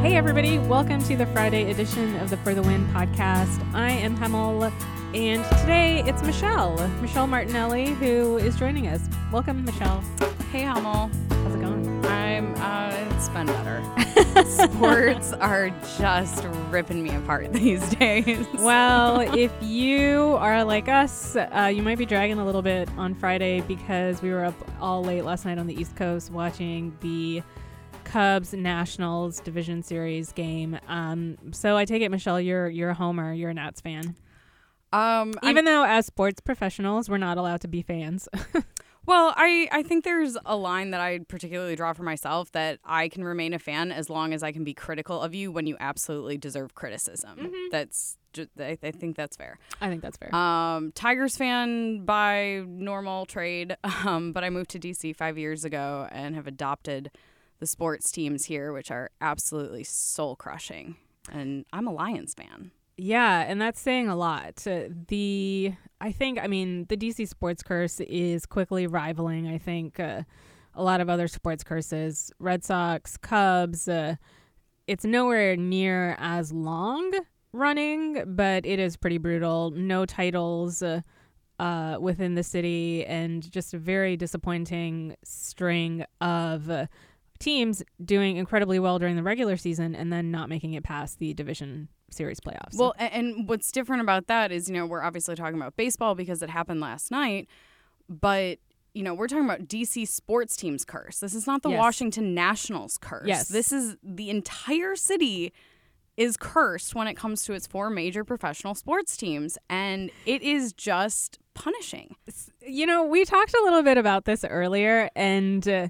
Hey, everybody. Welcome to the Friday edition of the For the Win podcast. I am Hemal, and today it's Michelle, Michelle Martinelli, who is joining us. Welcome, Michelle. Hey, Hemal. How's it going? I'm, uh, it's been better. Sports are just ripping me apart these days. Well, if you are like us, uh, you might be dragging a little bit on Friday because we were up all late last night on the East Coast watching the Cubs Nationals Division Series game. Um, so I take it, Michelle, you're you're a homer. You're a Nats fan. um, I'm- Even though as sports professionals, we're not allowed to be fans. well, I, I think there's a line that I particularly draw for myself that I can remain a fan as long as I can be critical of you when you absolutely deserve criticism. That's just, I, I think that's fair. I think that's fair. Um, Tigers fan by normal trade, um, but I moved to DC five years ago and have adopted the sports teams here, which are absolutely soul crushing. And I'm a Lions fan. Yeah, and that's saying a lot. Uh, the I think I mean the DC sports curse is quickly rivaling I think uh, a lot of other sports curses. Red Sox, Cubs. Uh, it's nowhere near as long running, but it is pretty brutal. No titles. Uh, uh, within the city, and just a very disappointing string of uh, teams doing incredibly well during the regular season and then not making it past the division series playoffs. Well, a- and what's different about that is, you know, we're obviously talking about baseball because it happened last night, but you know, we're talking about DC sports teams curse. This is not the Yes. Washington Nationals curse. Yes. This is the entire city is cursed when it comes to its four major professional sports teams and it is just punishing. you know, we talked a little bit about this earlier, and uh,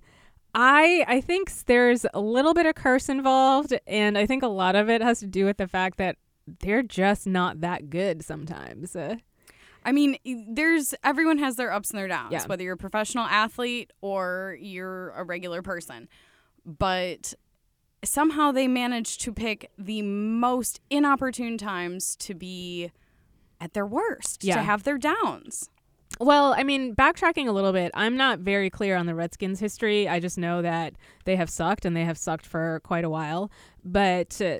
I I think there's a little bit of curse involved, and I think a lot of it has to do with the fact that they're just not that good sometimes. Uh, I mean, there's everyone has their ups and their downs, Yeah. whether you're a professional athlete or you're a regular person. But somehow they manage to pick the most inopportune times to be at their worst, Yeah. to have their downs. Well, I mean, backtracking a little bit, I'm not very clear on the Redskins' history. I just know that they have sucked and they have sucked for quite a while. But uh,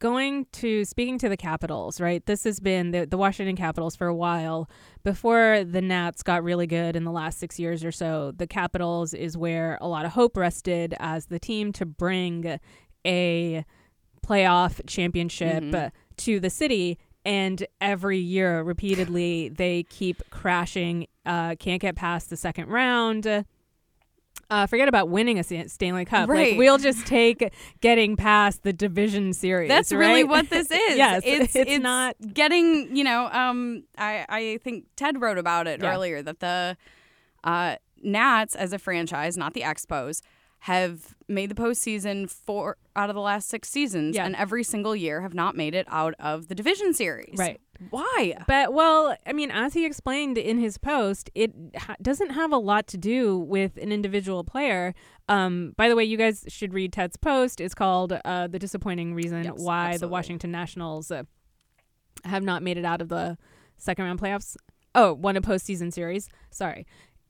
going to speaking to the Capitals, right? This has been the, the Washington Capitals for a while. Before the Nats got really good in the last six years or so, the Capitals is where a lot of hope rested as the team to bring a playoff championship Mhm. uh, to the city. And every year, repeatedly, they keep crashing, uh, can't get past the second round. Uh, forget about winning a Stanley Cup. Right. Like we'll just take getting past the division series. That's really what this is. yes, it's, it's, not. getting, you know, um, I, I think Ted wrote about it Yeah. earlier that the uh, Nats as a franchise, not the Expos, have made the postseason four out of the last six seasons, Yeah. and every single year have not made it out of the division series. Right. Why? But well, I mean, as he explained in his post, it ha- doesn't have a lot to do with an individual player. Um, by the way, you guys should read Ted's post. It's called uh, "The Disappointing Reason Yes, Why the. Washington Nationals uh, Have Not Made It Out of the Second Round Playoffs." Oh, won a postseason series. Sorry.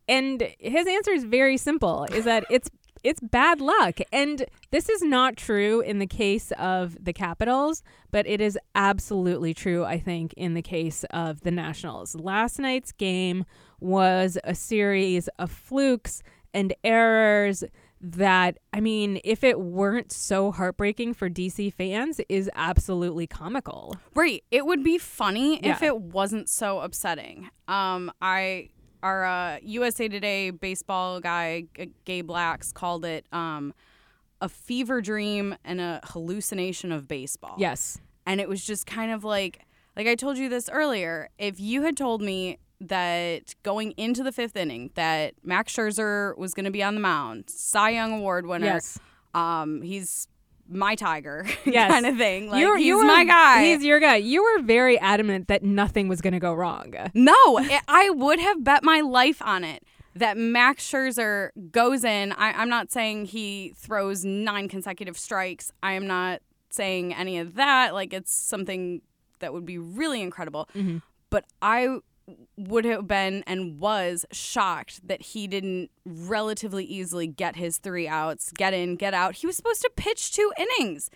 And his answer is very simple: is that it's it's bad luck. And this is not true in the case of the Capitals, but it is absolutely true, I think, in the case of the Nationals. Last night's game was a series of flukes and errors that, I mean, if it weren't so heartbreaking for DC fans, is absolutely comical. Right. It would be funny if it wasn't so upsetting. Um, I our uh, USA Today baseball guy G- Gabe Lacques called it um, a fever dream and a hallucination of baseball. Yes. and it was just kind of like like I told you this earlier. If you had told me that going into the fifth inning that Max Scherzer was going to be on the mound, Cy Young Award winner, Yes. um, he's my tiger, Yes. kind of thing. Like You're- he's you were- my guy. He's your guy. You were very adamant that nothing was going to go wrong. No, I- I would have bet my life on it that Max Scherzer goes in. I, I'm not saying he throws nine consecutive strikes. I am not saying any of that. Like, it's something that would be really incredible. Mhm. But I would have been and was shocked that he didn't relatively easily get his three outs, get in, get out. He was supposed to pitch two innings.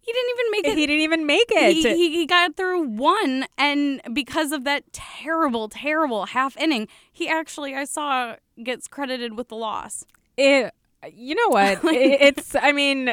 he didn't even make it. He didn't even make it. He, he, he got through one, and because of that terrible, terrible half inning, he actually I saw gets credited with the loss. It, you know what? It- it's. I mean,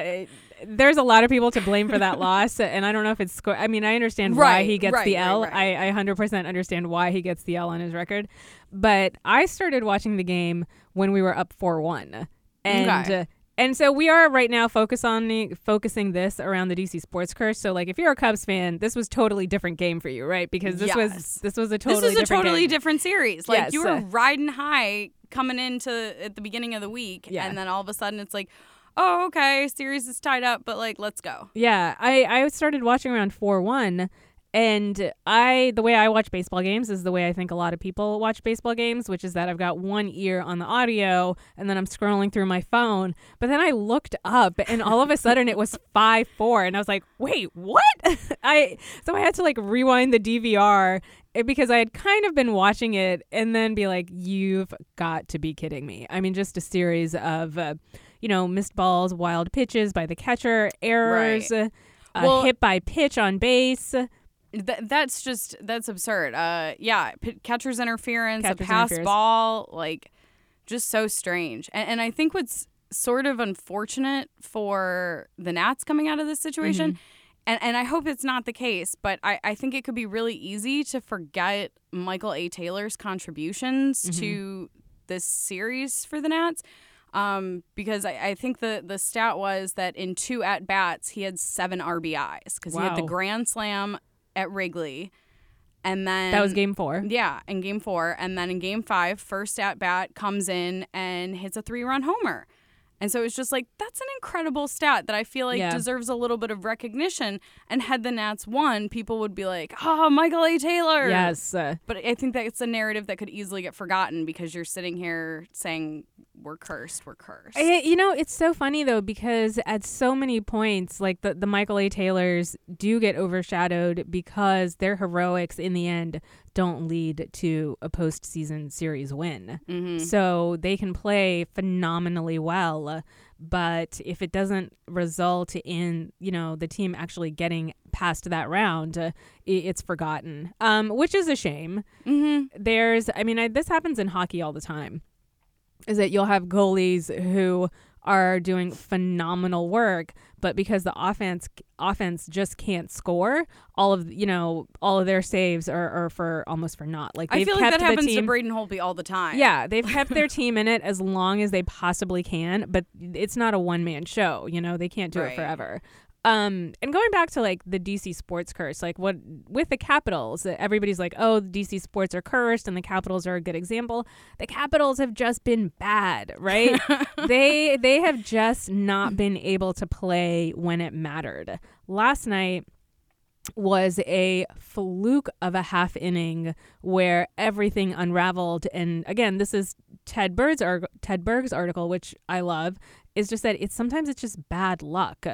there's a lot of people to blame for that loss, and I don't know if it's. I mean, I understand why he gets right, the right, L. right. I, I 100% understand why he gets the L on his record, but I started watching the game when we were up four one, and. Okay. Uh, and so we are right now focus on the, focusing this around the DC sports curse. So like if you're a Cubs fan, this was totally different game for you, right? Because this was this was a totally this was a different totally game. different series. Like Yes, you were riding high coming into at the beginning of the week, Yeah. and then all of a sudden it's like, oh, okay, series is tied up, but like let's go. Yeah, I I started watching around four one, and I the way I watch baseball games is the way I think a lot of people watch baseball games, which is that I've got one ear on the audio and then I'm scrolling through my phone. But then I looked up, and all of a sudden it was five four, and I was like, wait, what? I so I had to like rewind the DVR eh, because I had kind of been watching it and then be like, you've got to be kidding me. I mean, just a series of. Uh, you know, missed balls, wild pitches by the catcher, errors, Right. uh, Well- hit by pitch on base. Th- that's just that's absurd. Uh, yeah, p- catcher's interference, Catcher's a pass interference. ball, like just so strange. And, and I think what's sort of unfortunate for the Nats coming out of this situation, Mm-hmm. and and I hope it's not the case, but I I think it could be really easy to forget Michael A. Taylor's contributions Mm-hmm. to this series for the Nats. Um, because I, I think the the stat was that in two at bats he had seven RBIs because he had the grand slam at Wrigley, and then That was game four. yeah, in game four. And then in game five, first at bat comes in and hits a three run homer. And so it's just like, that's an incredible stat that I feel like Yeah. deserves a little bit of recognition. And had the Nats won, people would be like, oh, Michael A. Taylor. Yes. But I think that it's a narrative that could easily get forgotten because you're sitting here saying, we're cursed, we're cursed. I- you know, it's so funny though because at so many points, like the the Michael A. Taylors do get overshadowed because their heroics in the end don't lead to a postseason series win. Mhm. So they can play phenomenally well, but if it doesn't result in you know the team actually getting past that round, uh, it's forgotten, um, which is a shame. Mhm. There's, I mean, I, this happens in hockey all the time. Is that you'll have goalies who are doing phenomenal work, but because the offense offense just can't score, all of you know all of their saves are, are for almost for naught. Like I feel like that happens team, to Braden Holtby all the time. yeah, they've kept their team in it as long as they possibly can, but it's not a one man show. You know, they can't do Right. it forever. Um, and going back to like the DC sports curse, like what with the Capitals, everybody's like, oh, the DC sports are cursed, and the Capitals are a good example. The Capitals have just been bad, right? they they have just not been able to play when it mattered. Last night was a fluke of a half inning where everything unraveled and again this is Ted Bird's Ted Berg's article which I love is just that it's sometimes it's just bad luck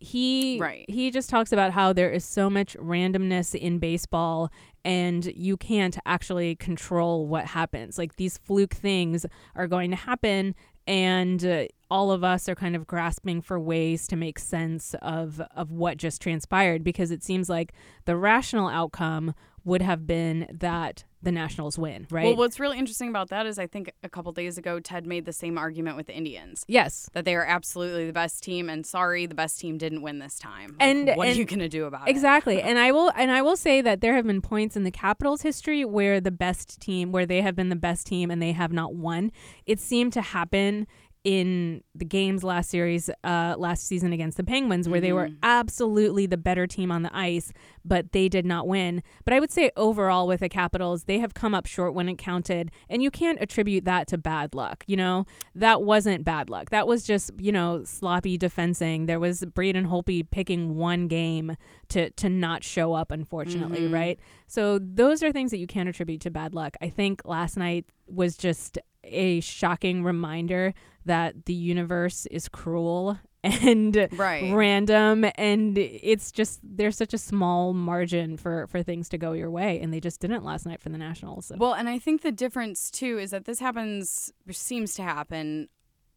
he Right. he just talks about how there is so much randomness in baseball and you can't actually control what happens like these fluke things are going to happen and uh, all of us are kind of grasping for ways to make sense of of what just transpired because it seems like the rational outcome would have been that the Nationals win, right? Well, what's really interesting about that is I think a couple days ago, Ted made the same argument with the Indians. yes. that they are absolutely the best team and sorry the best team didn't win this time Like, And- what and- are you going to do about it Exactly. And I will and I will say that there have been points in the Capitals history where the best team where they have been the best team and they have not won. It seemed to happen in the games last series uh last season against the Penguins where they were absolutely the better team on the ice but they did not win. But I would say overall with the Capitals they have come up short when it counted and you can't attribute that to bad luck, you know? That wasn't bad luck. That was just, you know, sloppy defensing. There was Braden Holtby picking one game to to not show up unfortunately, Mhm. right? So those are things that you can't attribute to bad luck. I think last night was just a shocking reminder that the universe is cruel and right random and it's just there's such a small margin for for things to go your way and they just didn't last night for the nationals so. well and i think the difference too is that this happens seems to happen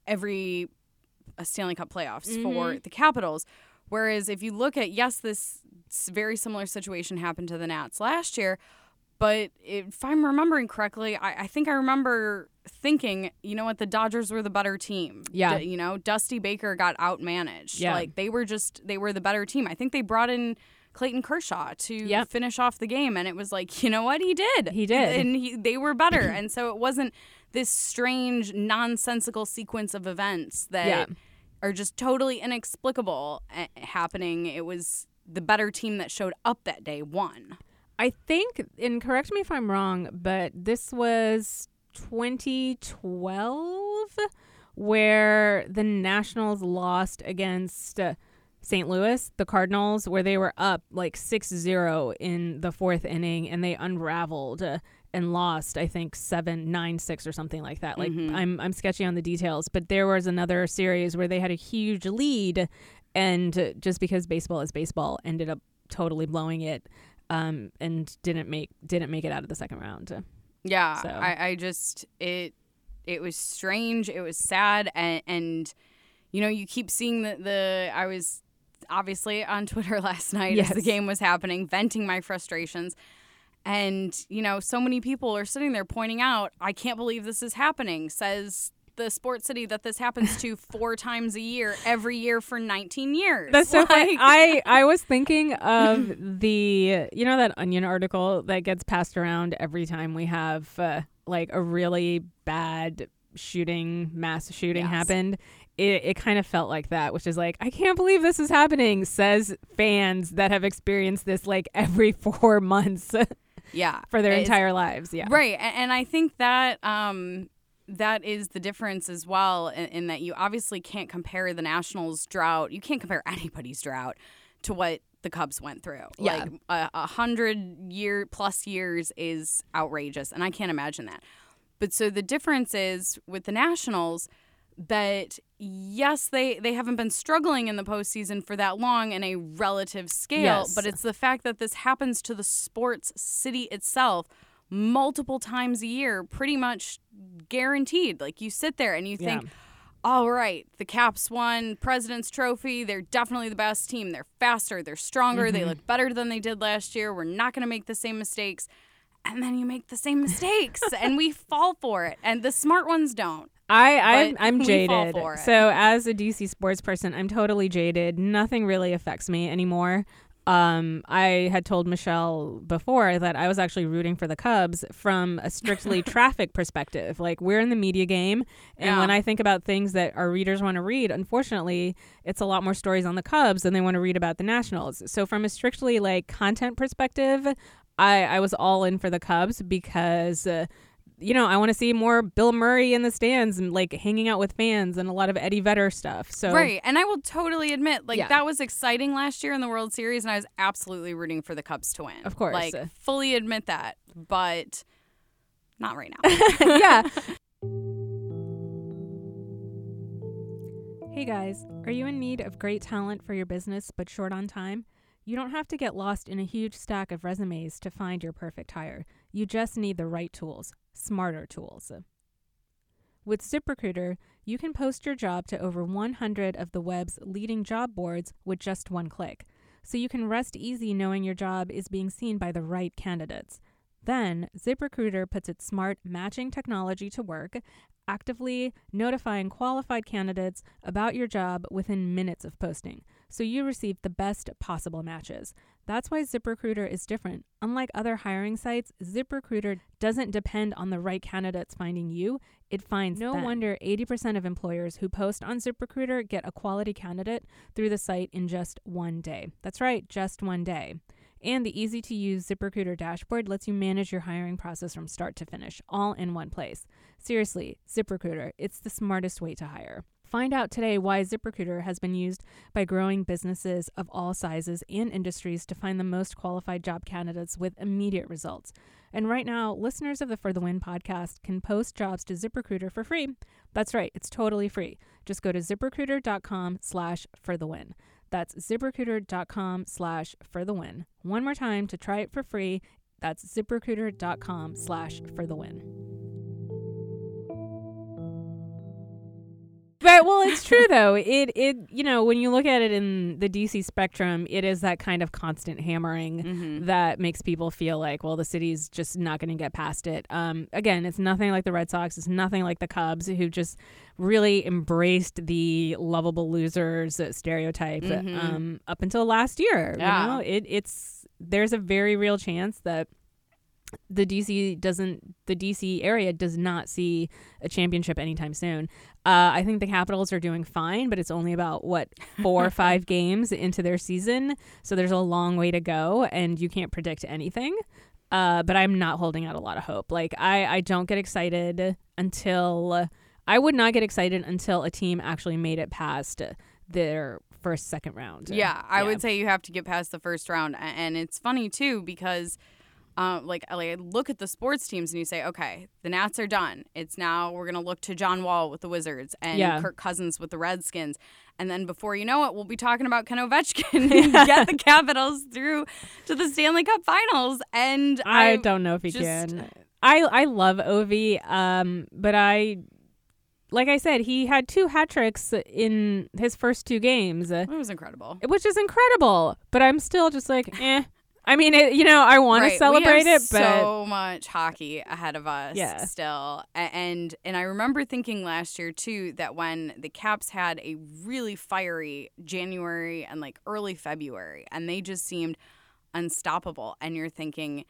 every uh, stanley cup playoffs for Mhm. the capitals Whereas if you look at, yes, this very similar situation happened to the Nats last year, but if I'm remembering correctly, I, I think I remember thinking, you know what, the Dodgers were the better team. Yeah. D- you know, Dusty Baker got outmanaged. Yeah. Like they were just, they were the better team. I think they brought in Clayton Kershaw to Yep. finish off the game, and it was like, you know what, he did. He did. And he, they were better. and so it wasn't this strange, nonsensical sequence of events that Yeah. are just totally inexplicable uh, happening. It was the better team that showed up that day won. I think, and correct me if I'm wrong, but this was 2012 where the Nationals lost against uh, St. Louis, the Cardinals, where they were up like 6 0 in the fourth inning and they unraveled. Uh, and lost, I think seven, nine, six, or something like that. Like Mhm. I'm, I'm sketchy on the details, but there was another series where they had a huge lead, and just because baseball is baseball, ended up totally blowing it um, and didn't make didn't make it out of the second round. Yeah, So- I, I just it it was strange. It was sad, and, and you know you keep seeing the the I was obviously on Twitter last night as the game was happening, venting my frustrations. And, you know, so many people are sitting there pointing out, I can't believe this is happening, says the sports city that this happens to four times a year, every year for 19 years. That's so funny. I I was thinking of the you know that Onion article that gets passed around every time we have uh, like a really bad shooting mass shooting Yes. happened. It, it kind of felt like that, which is like, I can't believe this is happening, says fans that have experienced this like every four months yeah. for their entire lives. Yeah. Right, and, and I think that um, that is the difference as well, in, in that you obviously can't compare the Nationals' drought. You can't compare anybody's drought to what the Cubs went through. Yeah. Like a, a hundred year plus years is outrageous, and I can't imagine that. But so the difference is with the Nationals that yes, they they haven't been struggling in the postseason for that long in a relative scale, Yes. but it's the fact that this happens to the sports city itself multiple times a year, pretty much guaranteed. Like you sit there and you Yeah. think, all right, the Caps won President's Trophy. They're definitely the best team. They're faster, they're stronger, they mm-hmm. look better than they did last year. We're not going to make the same mistakes. And then you make the same mistakes and we fall for it. And the smart ones don't. I, I'm, I'm jaded. So as a DC sports person, I'm totally jaded. Nothing really affects me anymore. Um, I had told Michelle before that I was actually rooting for the Cubs from a strictly traffic perspective. Like we're in the media game, and Yeah. when I think about things that our readers want to read, unfortunately, it's a lot more stories on the Cubs than they want to read about the Nationals. So from a strictly like content perspective, I I was all in for the Cubs because. Uh, you know, I want to see more Bill Murray in the stands and like hanging out with fans and a lot of Eddie Vedder stuff. So Right. And I will totally admit, like, Yeah. that was exciting last year in the World Series, and I was absolutely rooting for the Cubs to win. Of course. Like, fully admit that, but not right now. yeah. Hey guys, are you in need of great talent for your business but short on time? You don't have to get lost in a huge stack of resumes to find your perfect hire. You just need the right tools, smarter tools. With ZipRecruiter, you can post your job to over 100 of the web's leading job boards with just one click. So you can rest easy knowing your job is being seen by the right candidates. Then, ZipRecruiter puts its smart matching technology to work, actively notifying qualified candidates about your job within minutes of posting, so you receive the best possible matches. That's why ZipRecruiter is different. Unlike other hiring sites, ZipRecruiter doesn't depend on the right candidates finding you, it finds No them. wonder 80% of employers who post on ZipRecruiter get a quality candidate through the site in just one day. That's right, just one day. And the easy to use ZipRecruiter dashboard lets you manage your hiring process from start to finish, all in one place. Seriously, ZipRecruiter, it's the smartest way to hire. Find out today why ZipRecruiter has been used by growing businesses of all sizes and industries to find the most qualified job candidates with immediate results. And right now, listeners of the For the Win podcast can post jobs to ZipRecruiter for free. That's right, it's totally free. Just go to ziprecruiter.com slash for the win. That's ziprecruiter.com slash for the win. One more time to try it for free. That's ziprecruiter.com slash for the win. But well, it's true though. It it you know when you look at it in the DC spectrum, it is that kind of constant hammering Mm-hmm. that makes people feel like, well, the city's just not going to get past it. Um, again, it's nothing like the Red Sox. It's nothing like the Cubs, who just really embraced the lovable losers stereotype Mhm. um, up until last year. Yeah. You know, it it's there's a very real chance that the DC doesn't the DC area does not see a championship anytime soon. Uh, I think the Capitals are doing fine, but it's only about what four or five games into their season, so there's a long way to go, and you can't predict anything. Uh, but I'm not holding out a lot of hope. Like I, I don't get excited until I would not get excited until a team actually made it past their first second round. Yeah, I Yeah. would say you have to get past the first round, and it's funny too because, uh, like, like I look at the sports teams and you say, okay, the Nats are done. It's now we're gonna look to John Wall with the Wizards and Yeah. Kirk Cousins with the Redskins, and then before you know it, we'll be talking about Ken Ovechkin and get the Capitals through to the Stanley Cup Finals. And I, I, don't know if he just- can. I I love Ovi, um, but I, like I said, he had two hat tricks in his first two games, It was incredible. which is incredible. But I'm still just like, eh. I mean, it, you know, I want Right, to celebrate it, but so much hockey ahead of us Yeah. still. And and I remember thinking last year too that when the Caps had a really fiery January and like early February and they just seemed unstoppable and you're thinking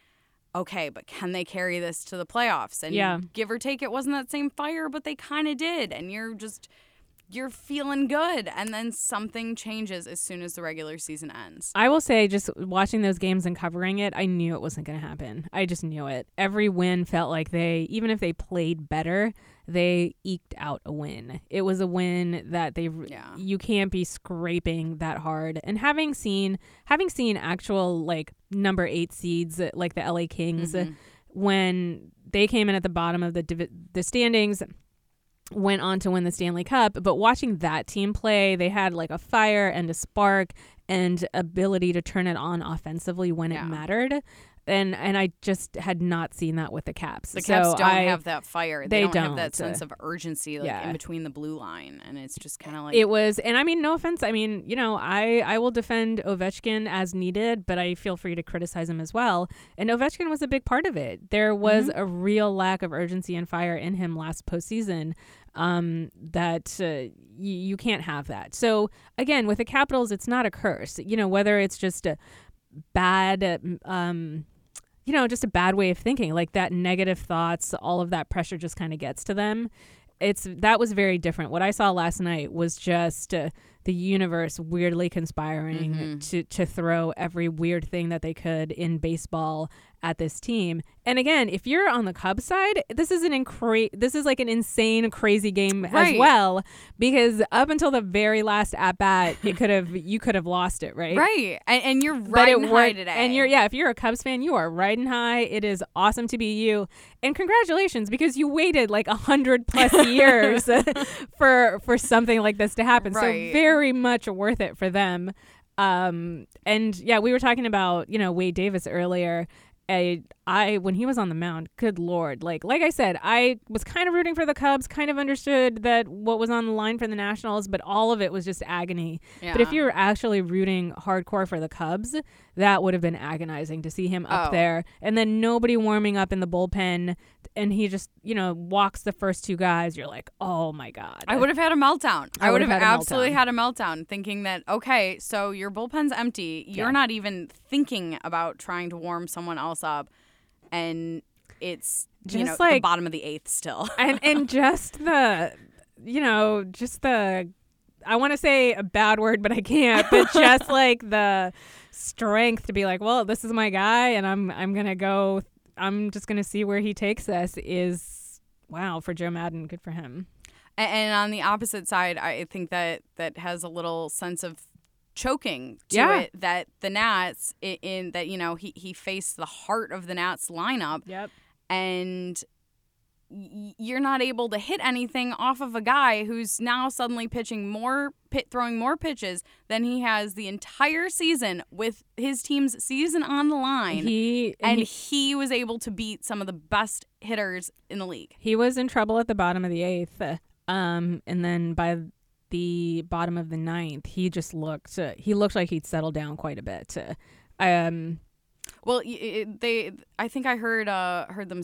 okay, but can they carry this to the playoffs? And Yeah. give or take it wasn't that same fire, but they kind of did and you're just you're feeling good and then something changes as soon as the regular season ends. I will say, just watching those games and covering it, I knew it wasn't going to happen. I just knew it. Every win felt like they, even if they played better, they eked out a win. It was a win that they, Yeah. you can't be scraping that hard. And having seen, having seen actual like number eight seeds like the LA Kings Mhm. when they came in at the bottom of the the standings went on to win the Stanley Cup but watching that team play they had like a fire and a spark and ability to turn it on offensively when Yeah. it mattered and and I just had not seen that with the Caps The so Caps don't I, have that fire. They, they don't, have that don't. sense of urgency like Yeah. in between the blue line, and it's just kind of like it was and I mean no offense I mean you know I I will defend Ovechkin as needed but I feel free to criticize him as well and Ovechkin was a big part of it there was Mm-hmm. a real lack of urgency and fire in him last postseason um that uh, y- you can't have that. So again with the Capitals it's not a curse. You know whether it's just a bad um you know just a bad way of thinking like that negative thoughts all of that pressure just kind of gets to them. It's that was very different. What i saw last night was just uh, the universe weirdly conspiring Mhm. to to throw every weird thing that they could in baseball at this team and again if you're on the cubs side this is an incre- this is like an insane crazy game as well because up until the very last at bat it could have you could have lost it right right, and, and you're riding high today. and you're yeah. If you're a Cubs fan, you are riding high. It is awesome to be you, and congratulations because you waited like a hundred plus years for for something like this to happen. Right. So very much worth it for them. Um, and yeah, we were talking about you know Wade Davis earlier. I, I when he was on the mound, good lord, like like I said, I was kind of rooting for the Cubs, kind of understood that what was on the line for the Nationals, but all of it was just agony. But if you're actually rooting hardcore for the Cubs, that would have been agonizing to see him up Oh. there and then nobody warming up in the bullpen and he just, you know, walks the first two guys. You're like, "Oh my god." I would have had a meltdown. I I would have had absolutely meltdown. had a meltdown thinking that, okay, so your bullpen's empty. You're Yeah. not even thinking about trying to warm someone else up. And it's, you Just know, the like- bottom of the eighth still. and and just the you know, just the I want to say a bad word, but I can't. But just like the strength to be like, well, this is my guy, and I'm I'm gonna go. I'm just gonna see where he takes us. Is wow for Joe Maddon. Good for him. And on the opposite side, I think that that has a little sense of choking to Yeah. it that the Nats i- in that you know he he faced the heart of the Nats lineup Yep. and you're not able to hit anything off of a guy who's now suddenly pitching more pit throwing more pitches than he has the entire season with his team's season on the line He and he, he was able to beat some of the best hitters in the league he was in trouble at the bottom of the eighth. Um, and then by the bottom of the ninth, he just looked uh, he looked like he'd settled down quite a bit. Uh, um, Well, it, they, I think I heard uh, heard them,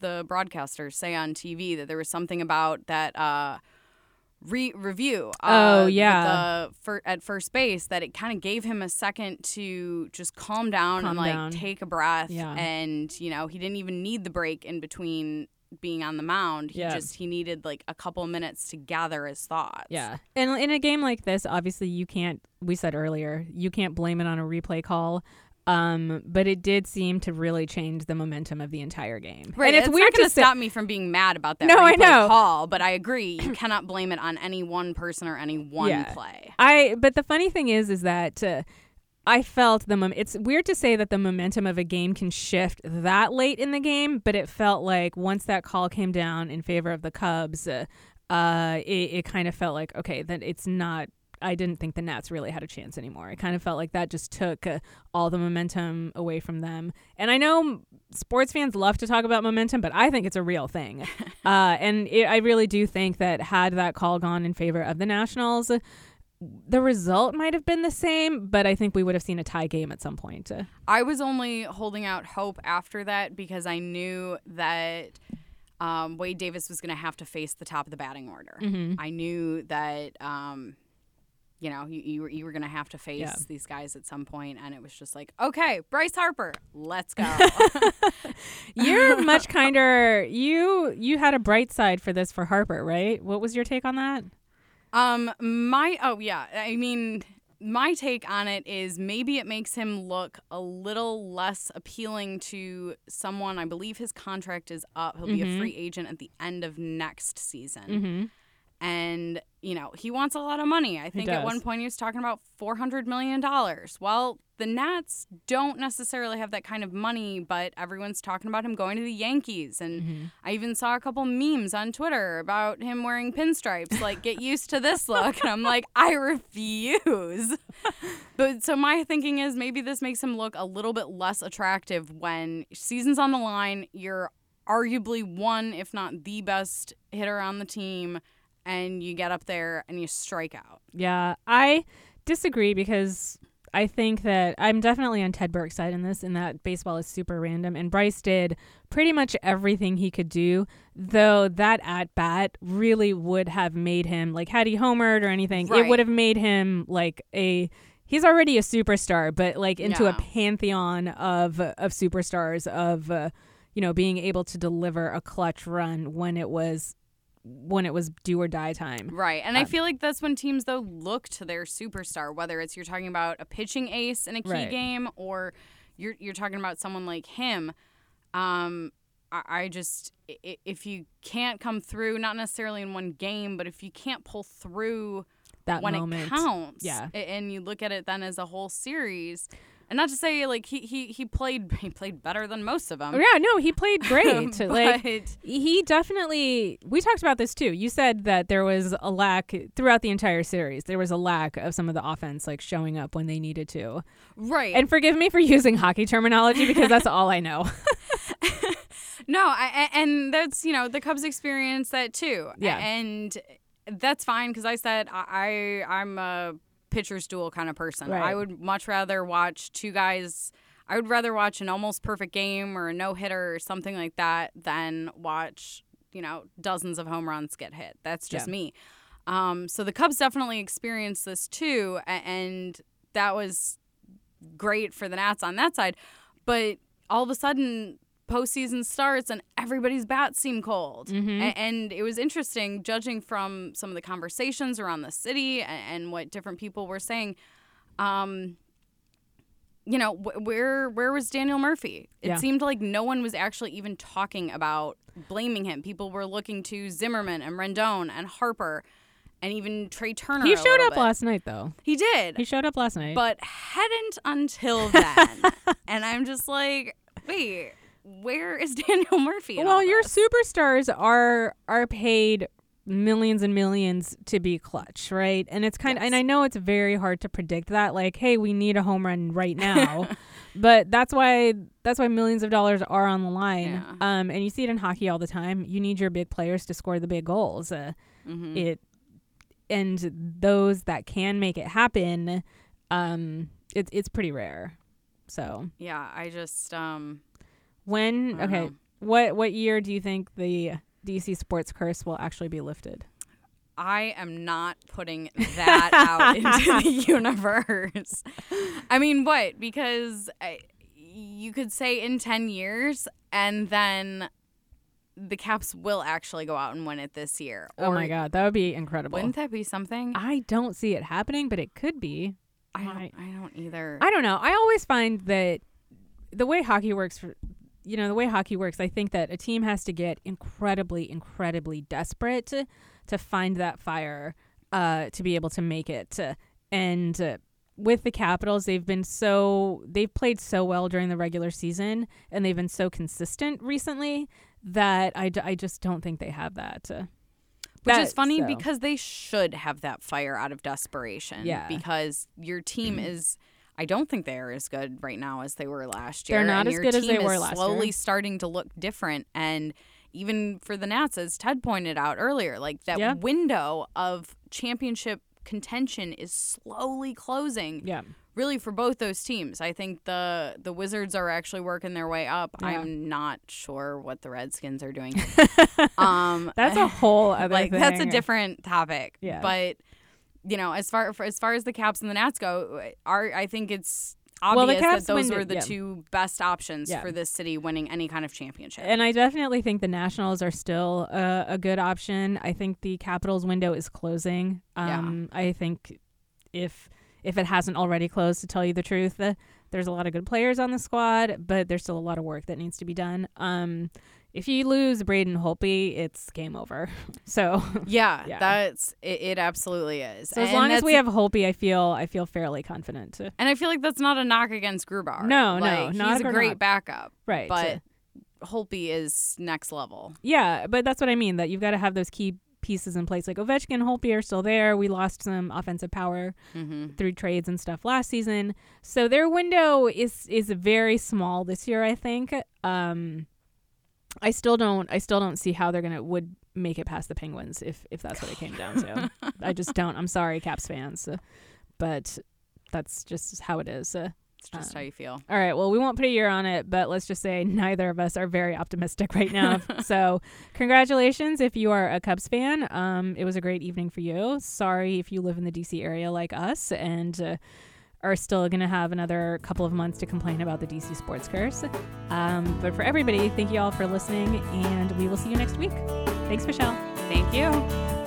the broadcasters say on TV that there was something about that uh, re- review. Uh, Oh, yeah. the fir- at first base that it kind of gave him a second to just calm down Calm and like down. take a breath. Yeah. And you know he didn't even need the break in between being on the mound. He Yeah. just he needed like a couple minutes to gather his thoughts. Yeah. And in a game like this, obviously you can't we said earlier, you can't blame it on a replay call. Um, but it did seem to really change the momentum of the entire game. Right, and it's it's weird not going to to say, stop me from being mad about that No, I know. call, but I agree you cannot blame it on any one person or any one Yeah. play. I but the funny thing is is that uh, I felt the mom- it's weird to say that the momentum of a game can shift that late in the game, but it felt like once that call came down in favor of the Cubs, uh, uh it, it kind of felt like okay, that it's not I didn't think the Nats really had a chance anymore. It kind of felt like that just took uh, all the momentum away from them. And I know sports fans love to talk about momentum, but I think it's a real thing. uh, and it, I really do think that had that call gone in favor of the Nationals, the result might have been the same, but I think we would have seen a tie game at some point. I was only holding out hope after that because I knew that um, Wade Davis was going to have to face the top of the batting order. Mm-hmm. I knew that. Um, you know, you, you were you were gonna have to face Yeah. these guys at some point, and it was just like, okay, Bryce Harper, let's go. You're much kinder. You you had a bright side for this for Harper, right? What was your take on that? Um, my oh yeah, I mean, my take on it is maybe it makes him look a little less appealing to someone. I believe his contract is up. He'll be a Mhm. free agent at the end of next season, Mm-hmm. And you know he wants a lot of money. I think at one point he was talking about four hundred million dollars. Well, the Nats don't necessarily have that kind of money, but everyone's talking about him going to the Yankees and. Mm-hmm. I even saw a couple memes on Twitter about him wearing pinstripes, like get used to this look. And I'm like, I refuse. but so my thinking is maybe this makes him look a little bit less attractive when season's on the line. You're arguably one, if not the best hitter on the team, and you get up there and you strike out. Yeah, I disagree because I think that I'm definitely on Ted Berg's side in this, in that baseball is super random, and Bryce did pretty much everything he could do. Though that at bat really would have made him like had he homered or anything, it would have made him like a. He's already a superstar, but like into a pantheon of of superstars of. Uh, you know, being able to deliver a clutch run when it was when it was do or die time. Right. And I Uh, feel like that's when teams though look to their superstar, whether it's you're talking about a pitching ace in a key Right. game or you're you're talking about someone like him. Um I, I just i- i- if you can't come through, not necessarily in one game, but if you can't pull through That when moment, it counts, Yeah. and you look at it then as a whole series, and not to say like he he he played he played better than most of them. Yeah, no, he played great. like he definitely we talked about this too. You said that there was a lack throughout the entire series. There was a lack of some of the offense like showing up when they needed to. right. And forgive me for using hockey terminology because that's all I know. No, I, and that's you know the Cubs experience that too. Yeah. and that's fine because I said I, I I'm a pitcher's duel kind of person. Right. I would much rather watch two guys. I would rather watch an almost perfect game or a no hitter or something like that than watch you know dozens of home runs get hit. That's just Yeah. me. Um, so the Cubs definitely experienced this too, and that was great for the Nats on that side. But all of a sudden, postseason starts and everybody's bats seem cold. Mhm. A- and it was interesting, judging from some of the conversations around the city a- and what different people were saying. Um, you know, wh- where where was Daniel Murphy? It Yeah. seemed like no one was actually even talking about blaming him. People were looking to Zimmerman and Rendon and Harper, and even Trea Turner. he showed up bit. last night though. He did He showed up last night. but hadn't until then. and I'm just like, wait, where is Daniel Murphy? well, your this? superstars are are paid millions and millions to be clutch, right? And it's kind of, Yes. and I know it's very hard to predict that. Like, hey, we need a home run right now. but that's why that's why millions of dollars are on the line. Yeah. Um, and you see it in hockey all the time. You need your big players to score the big goals. Uh, Mhm. It and those that can make it happen, um, it's it's pretty rare. So yeah, I just um when okay, know. what what year do you think the DC sports curse will actually be lifted? I am not putting that out into the universe. I mean, what? Because I, you could say in 10 years and then the Caps will actually go out and win it this year. Oh my god, that would be incredible. Wouldn't that be something? I don't see it happening, but it could be. I don't, I- I don't either. I don't know. I always find that the way hockey works for you know, the way hockey works, I think that a team has to get incredibly, incredibly desperate to, to find that fire uh, to be able to make it. And uh, with the Capitals, they've been so they've played so well during the regular season, and they've been so consistent recently that I, d- I just don't think they have that. Uh, Which that- is funny so. because they should have that fire out of desperation. Yeah. Mm-hmm. Because your team is. I don't think they are as good right now as they were last year. They're not and as good as they were last Slowly year. Slowly starting to look different, and even for the Nats, as Ted pointed out earlier, like that Yeah. window of championship contention is slowly closing. yeah. Really, for both those teams, I think the the Wizards are actually working their way up. Yeah. I'm not sure what the Redskins are doing. um, That's a whole other like thing. that's a different topic. Yeah. But you know, as far for, as far as the Caps and the Nats go, are I think it's Well, the obvious Caps that those win were the yeah. two best options Yeah. for this city winning any kind of championship. And I definitely think the Nationals are still a, a good option. I think the Capitals window is closing. Yeah. Um, I think if if it hasn't already closed, to tell you the truth, uh, there's a lot of good players on the squad, but there's still a lot of work that needs to be done. Um, if you lose Braden Holtby, it's game over. So, yeah, Yeah. that's it, it. Absolutely is. so as And long as we have Holtby, I feel I feel fairly confident. And I feel like that's not a knock against Grubauer. No, no, like, not he's a great not. backup, right. but Holtby is next level. Yeah, but that's what I mean. That you've got to have those key pieces in place. Like Ovechkin, and Holtby are still there. We lost some offensive power hmm through trades and stuff last season, so their window is is very small this year. I think. Um, I still don't. I still don't see how they're gonna would make it past the Penguins if if that's what it came down to. I just don't. I'm sorry, Caps fans, uh, but that's just how it is. Uh, It's just Um, how you feel. all right. Well, we won't put a year on it, but let's just say neither of us are very optimistic right now. so, congratulations if you are a Cubs fan. Um, it was a great evening for you. Sorry if you live in the DC area like us and uh, are still going to have another couple of months to complain about the DC sports curse. Um, but for everybody, thank you all for listening, and we will see you next week. Thanks, Michelle. Thank you.